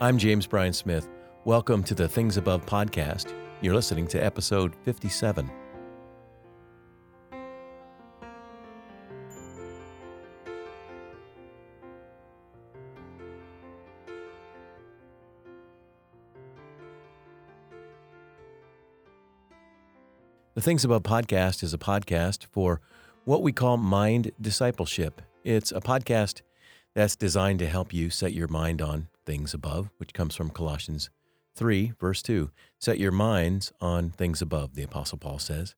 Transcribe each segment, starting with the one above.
I'm James Bryan Smith. Welcome to the Things Above podcast. You're listening to episode 57. The Things Above podcast is a podcast for what we call mind discipleship. It's a podcast that's designed to help you set your mind on things above, which comes from Colossians 3, verse 2. Set your minds on things above, the Apostle Paul says,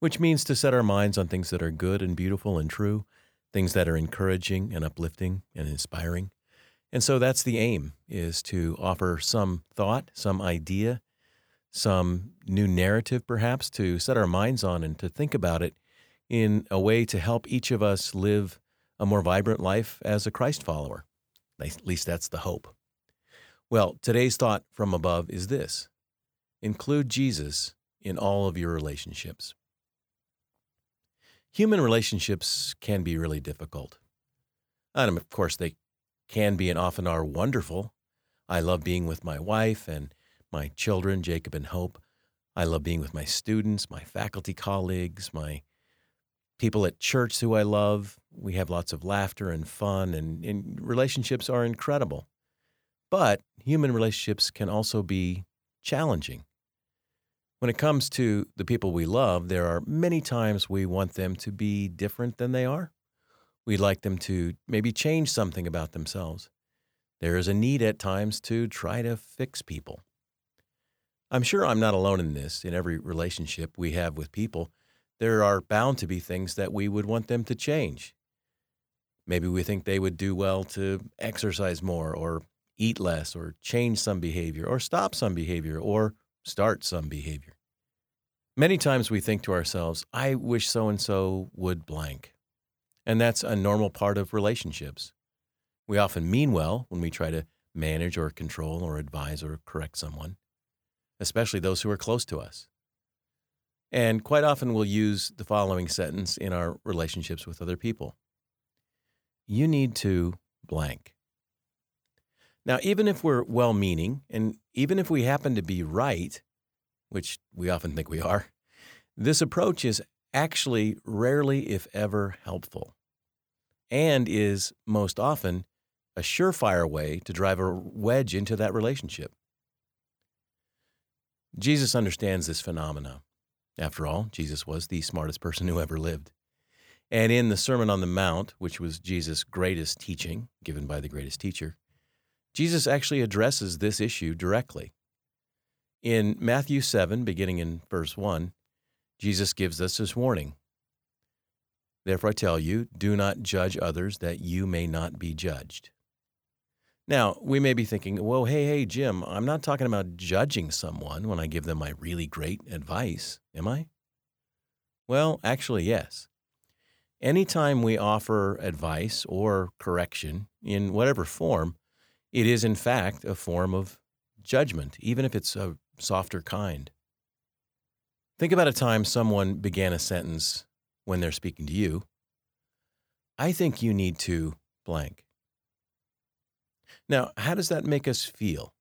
which means to set our minds on things that are good and beautiful and true, things that are encouraging and uplifting and inspiring. And so that's the aim is to offer some thought, some idea, some new narrative perhaps to set our minds on and to think about it in a way to help each of us live a more vibrant life as a Christ follower. At least that's the hope. Well, today's thought from above is this include Jesus in all of your relationships. Human relationships can be really difficult. And of course, they can be and often are wonderful. I love being with my wife and my children, Jacob and Hope. I love being with my students, my faculty colleagues, my people at church who I love. We have lots of laughter and fun, and, and, relationships are incredible. But human relationships can also be challenging. When it comes to the people we love, there are many times we want them to be different than they are. We'd like them to maybe change something about themselves. There is a need at times to try to fix people. I'm sure I'm not alone in this. In every relationship we have with people, there are bound to be things that we would want them to change. Maybe we think they would do well to exercise more or eat less or change some behavior or stop some behavior or start some behavior. Many times we think to ourselves, I wish so and so would blank. And that's a normal part of relationships. We often mean well when we try to manage or control or advise or correct someone especially those who are close to us. And quite often we'll use the following sentence in our relationships with other people You need to blank. Now, even if we're well meaning, and even if we happen to be right, which we often think we are, this approach is actually rarely, if ever, helpful, and is most often a surefire way to drive a wedge into that relationship. Jesus understands this phenomena. After all, Jesus was the smartest person who ever lived. And in the Sermon on the Mount, which was Jesus' greatest teaching, given by the greatest teacher, Jesus actually addresses this issue directly. In Matthew 7, beginning in verse 1, Jesus gives us this warning Therefore I tell you, do not judge others that you may not be judged. Now, we may be thinking, well, hey, hey, Jim, I'm not talking about judging someone when I give them my really great advice, am I? Well, actually, yes. Anytime we offer advice or correction in whatever form, it is in fact a form of judgment, even if it's a softer kind. Think about a time someone began a sentence when they're speaking to you. I think you need to blank. Now, how does that make us feel?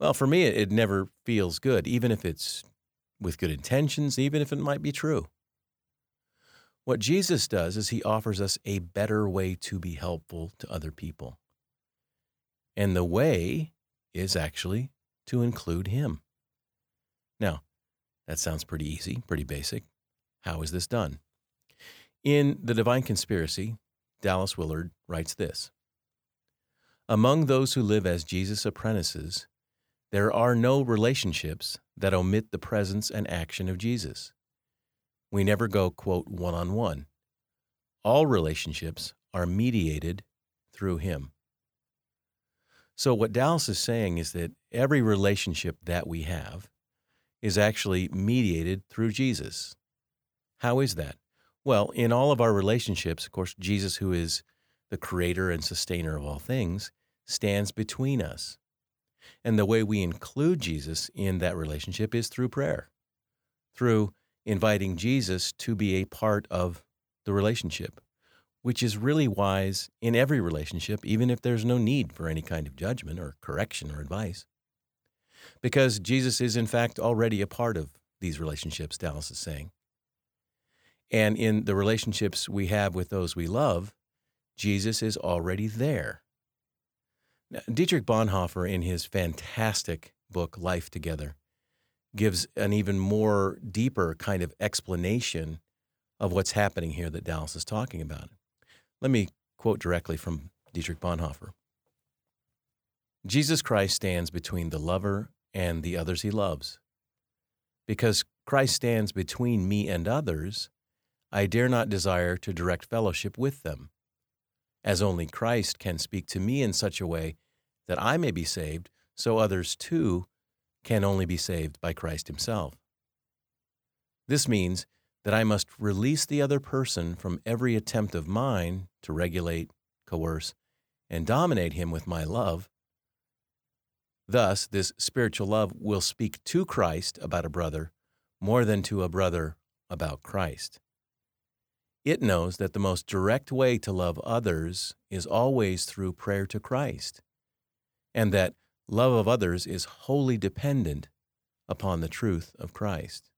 Well, for me, it, never feels good, even if it's with good intentions, even if it might be true. What Jesus does is he offers us a better way to be helpful to other people. And the way is actually to include him. Now, that sounds pretty easy, pretty basic. How is this done? In The Divine Conspiracy, Dallas Willard writes this among those who live as Jesus' apprentices, there are no relationships that omit the presence and action of Jesus. We never go, quote, one on one. All relationships are mediated through Him. So, what Dallas is saying is that every relationship that we have is actually mediated through Jesus. How is that? Well, in all of our relationships, of course, Jesus, who is the creator and sustainer of all things, stands between us. And the way we include Jesus in that relationship is through prayer, through inviting Jesus to be a part of the relationship. which is really wise in every relationship, even if there's no need for any kind of judgment or correction or advice. Because Jesus is, in fact, already a part of these relationships, Dallas is saying. And in the relationships we have with those we love, Jesus is already there. Now, Dietrich Bonhoeffer, in his fantastic book, Life Together, gives an even more deeper kind of explanation of what's happening here that Dallas is talking about. Let me quote directly from Dietrich Bonhoeffer Jesus Christ stands between the lover and the others he loves. Because Christ stands between me and others, I dare not desire to direct fellowship with them, as only Christ can speak to me in such a way that I may be saved, so others too can only be saved by Christ Himself. This means that I must release the other person from every attempt of mine to regulate, coerce, and dominate him with my love. Thus, this spiritual love will speak to Christ about a brother more than to a brother about Christ. It knows that the most direct way to love others is always through prayer to Christ, and that love of others is wholly dependent upon the truth of Christ.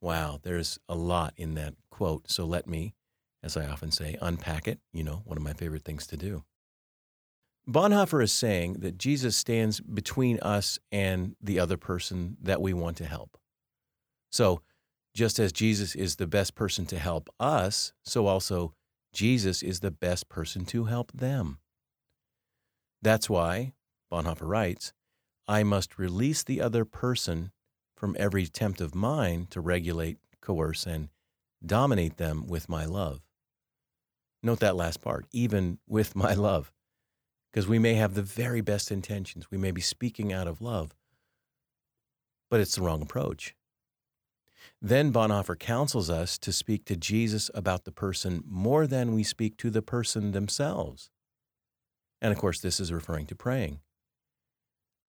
Wow, there's a lot in that quote, so let me, as I often say, unpack it. You know, one of my favorite things to do. Bonhoeffer is saying that Jesus stands between us and the other person that we want to help. So, just as Jesus is the best person to help us, so also Jesus is the best person to help them. That's why, Bonhoeffer writes, I must release the other person from every attempt of mine to regulate, coerce, and dominate them with my love. Note that last part, even with my love because we may have the very best intentions. We may be speaking out of love, but it's the wrong approach. Then Bonhoeffer counsels us to speak to Jesus about the person more than we speak to the person themselves. And of course, this is referring to praying.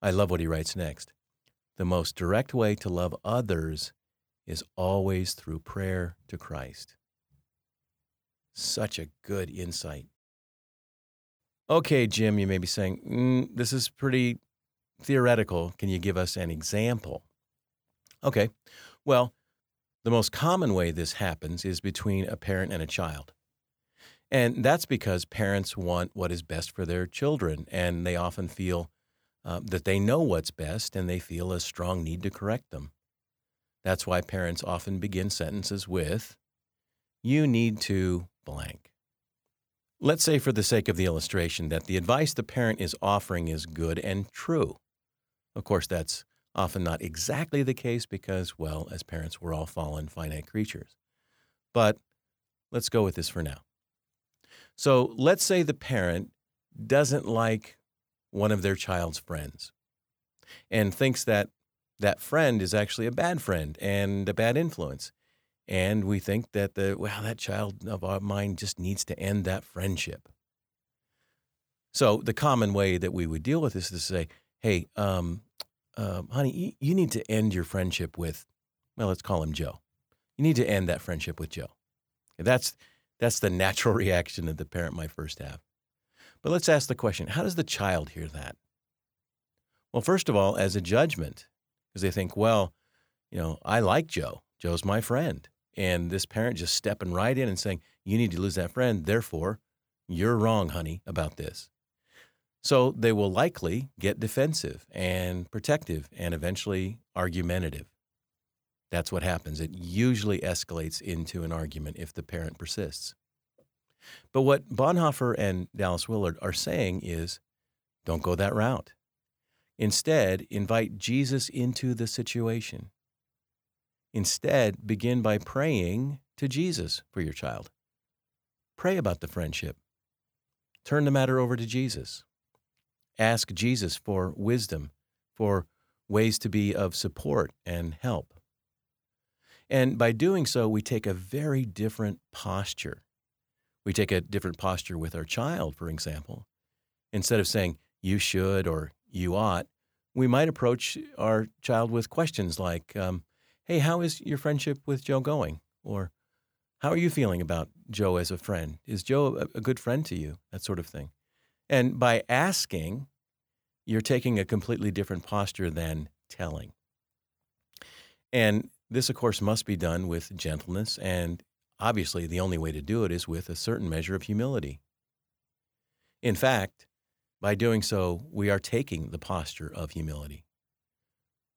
I love what he writes next. The most direct way to love others is always through prayer to Christ. Such a good insight. Okay, Jim, you may be saying, mm, this is pretty theoretical. Can you give us an example? Okay, well, the most common way this happens is between a parent and a child. And that's because parents want what is best for their children, and they often feel uh, that they know what's best and they feel a strong need to correct them. That's why parents often begin sentences with, You need to blank. Let's say, for the sake of the illustration, that the advice the parent is offering is good and true. Of course, that's often not exactly the case because, well, as parents, we're all fallen, finite creatures. But let's go with this for now. So let's say the parent doesn't like one of their child's friends and thinks that that friend is actually a bad friend and a bad influence. And we think that the well that child of mine just needs to end that friendship. So the common way that we would deal with this is to say hey um, uh, honey you, you need to end your friendship with well let's call him joe. You need to end that friendship with joe. That's that's the natural reaction that the parent might first have but let's ask the question how does the child hear that well first of all as a judgment because they think well you know i like joe joe's my friend and this parent just stepping right in and saying, You need to lose that friend. Therefore, you're wrong, honey, about this. So they will likely get defensive and protective and eventually argumentative. That's what happens. It usually escalates into an argument if the parent persists. But what Bonhoeffer and Dallas Willard are saying is don't go that route. Instead, invite Jesus into the situation. Instead, begin by praying to Jesus for your child. Pray about the friendship. Turn the matter over to Jesus. Ask Jesus for wisdom, for ways to be of support and help. And by doing so, we take a very different posture. We take a different posture with our child, for example. Instead of saying, you should or you ought, we might approach our child with questions like, um, hey, how is your friendship with Joe going? Or how are you feeling about Joe as a friend? Is Joe a, a good friend to you? That sort of thing. And by asking, you're taking a completely different posture than telling. And this, of course, must be done with gentleness. And obviously, the only way to do it is with a certain measure of humility. In fact, by doing so, we are taking the posture of humility.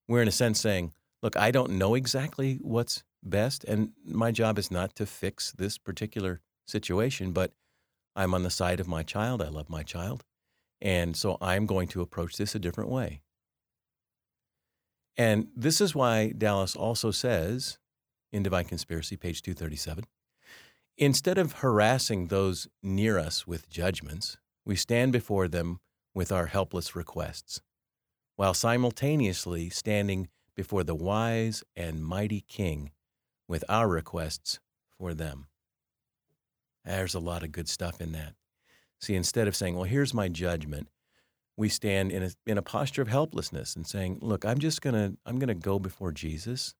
We're, in a sense, saying, Look, I don't know exactly what's best, and my job is not to fix this particular situation, but I'm on the side of my child. I love my child. And so I'm going to approach this a different way. And this is why Dallas also says in Divine Conspiracy, page 237 instead of harassing those near us with judgments, we stand before them with our helpless requests, while simultaneously standing before the wise and mighty King with our requests for them. There's a lot of good stuff in that. See, instead of saying, well, here's my judgment, we stand in a, in a posture of helplessness and saying, look, I'm just to, I'm to go before Jesus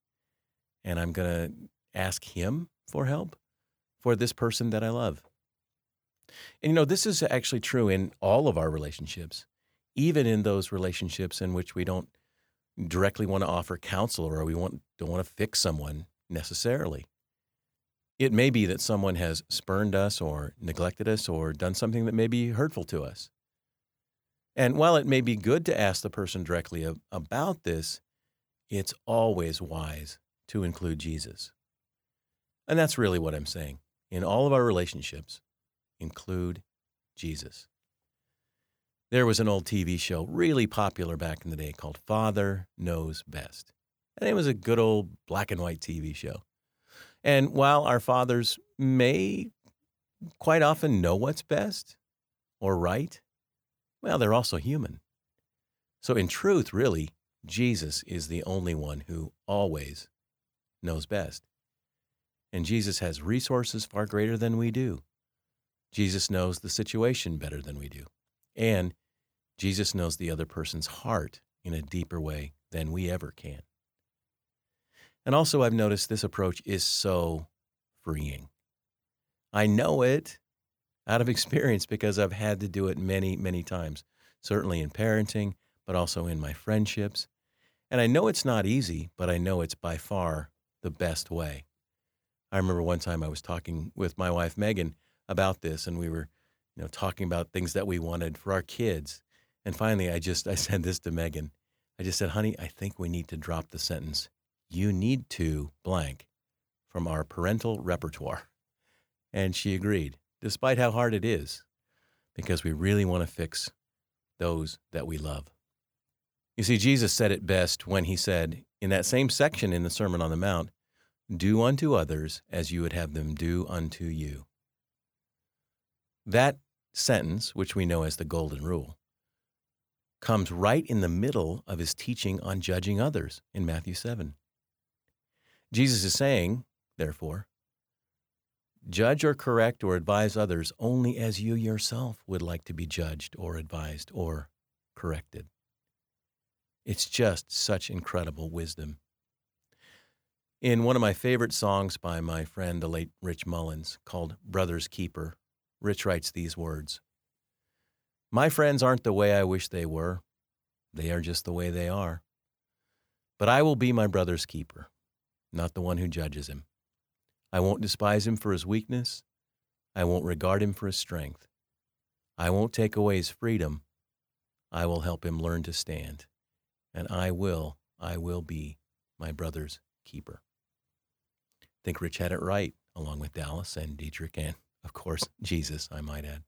and I'm to ask him for help for this person that I love. And you know, this is actually true in all of our relationships, even in those relationships in which we don't directly want to offer counsel or we want, don't want to fix someone necessarily. It may be that someone has spurned us or neglected us or done something that may be hurtful to us. And while it may be good to ask the person directly about this, it's always wise to include Jesus. And that's really what I'm saying. In all of our relationships, include Jesus. There was an old TV show really popular back in the day called Father Knows Best. And it was a good old black and white TV show. And while our fathers may quite often know what's best or right, well, they're also human. So, in truth, really, Jesus is the only one who always knows best. And Jesus has resources far greater than we do. Jesus knows the situation better than we do. And Jesus knows the other person's heart in a deeper way than we ever can. And also, I've noticed this approach is so freeing. I know it out of experience because I've had to do it many, many times, certainly in parenting, but also in my friendships. And I know it's not easy, but I know it's by far the best way. I remember one time I was talking with my wife, Megan, about this, and we were, you know, talking about things that we wanted for our kids. And finally, I just I said this to Megan. I just said, "Honey, I think we need to drop the sentence. You need to blank from our parental repertoire." And she agreed despite how hard it is, because we really want to fix those that we love. You see, Jesus said it best when he said, in that same section in the Sermon on the Mount, Do unto others as you would have them do unto you. That sentence, which we know as the Golden Rule, comes right in the middle of his teaching on judging others in Matthew 7. Jesus is saying, therefore, Judge or correct or advise others only as you yourself would like to be judged or advised or corrected. It's just such incredible wisdom. In one of my favorite songs by my friend, the late Rich Mullins, called Brother's Keeper, Rich writes these words My friends aren't the way I wish they were, they are just the way they are. But I will be my brother's keeper, not the one who judges him. I won't despise him for his weakness. I won't regard him for his strength. I won't take away his freedom. I will help him learn to stand. And I will, I will be my brother's keeper. I think Rich had it right, along with Dallas and Dietrich, and of course, Jesus, I might add.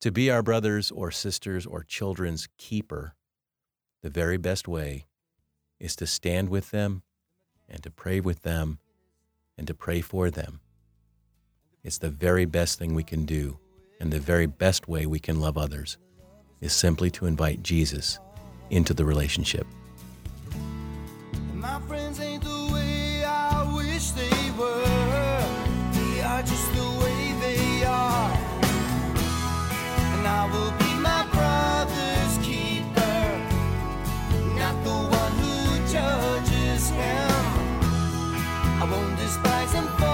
To be our brothers or sisters or children's keeper, the very best way is to stand with them and to pray with them and to pray for them. It's the very best thing we can do, and the very best way we can love others is simply to invite Jesus into the relationship. My I wish they were. They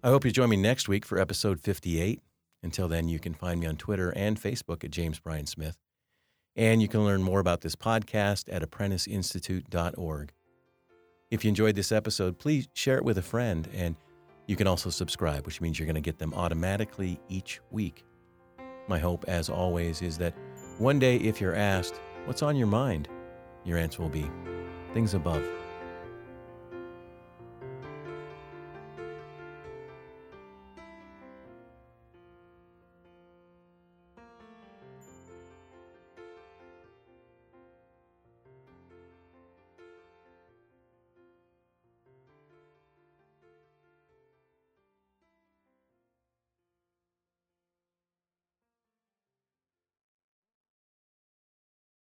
I hope you join me next week for episode 58. Until then, you can find me on Twitter and Facebook at James Bryan Smith. And you can learn more about this podcast at apprenticeinstitute.org. If you enjoyed this episode, please share it with a friend. And you can also subscribe, which means you're going to get them automatically each week. My hope, as always, is that one day, if you're asked, What's on your mind? your answer will be things above.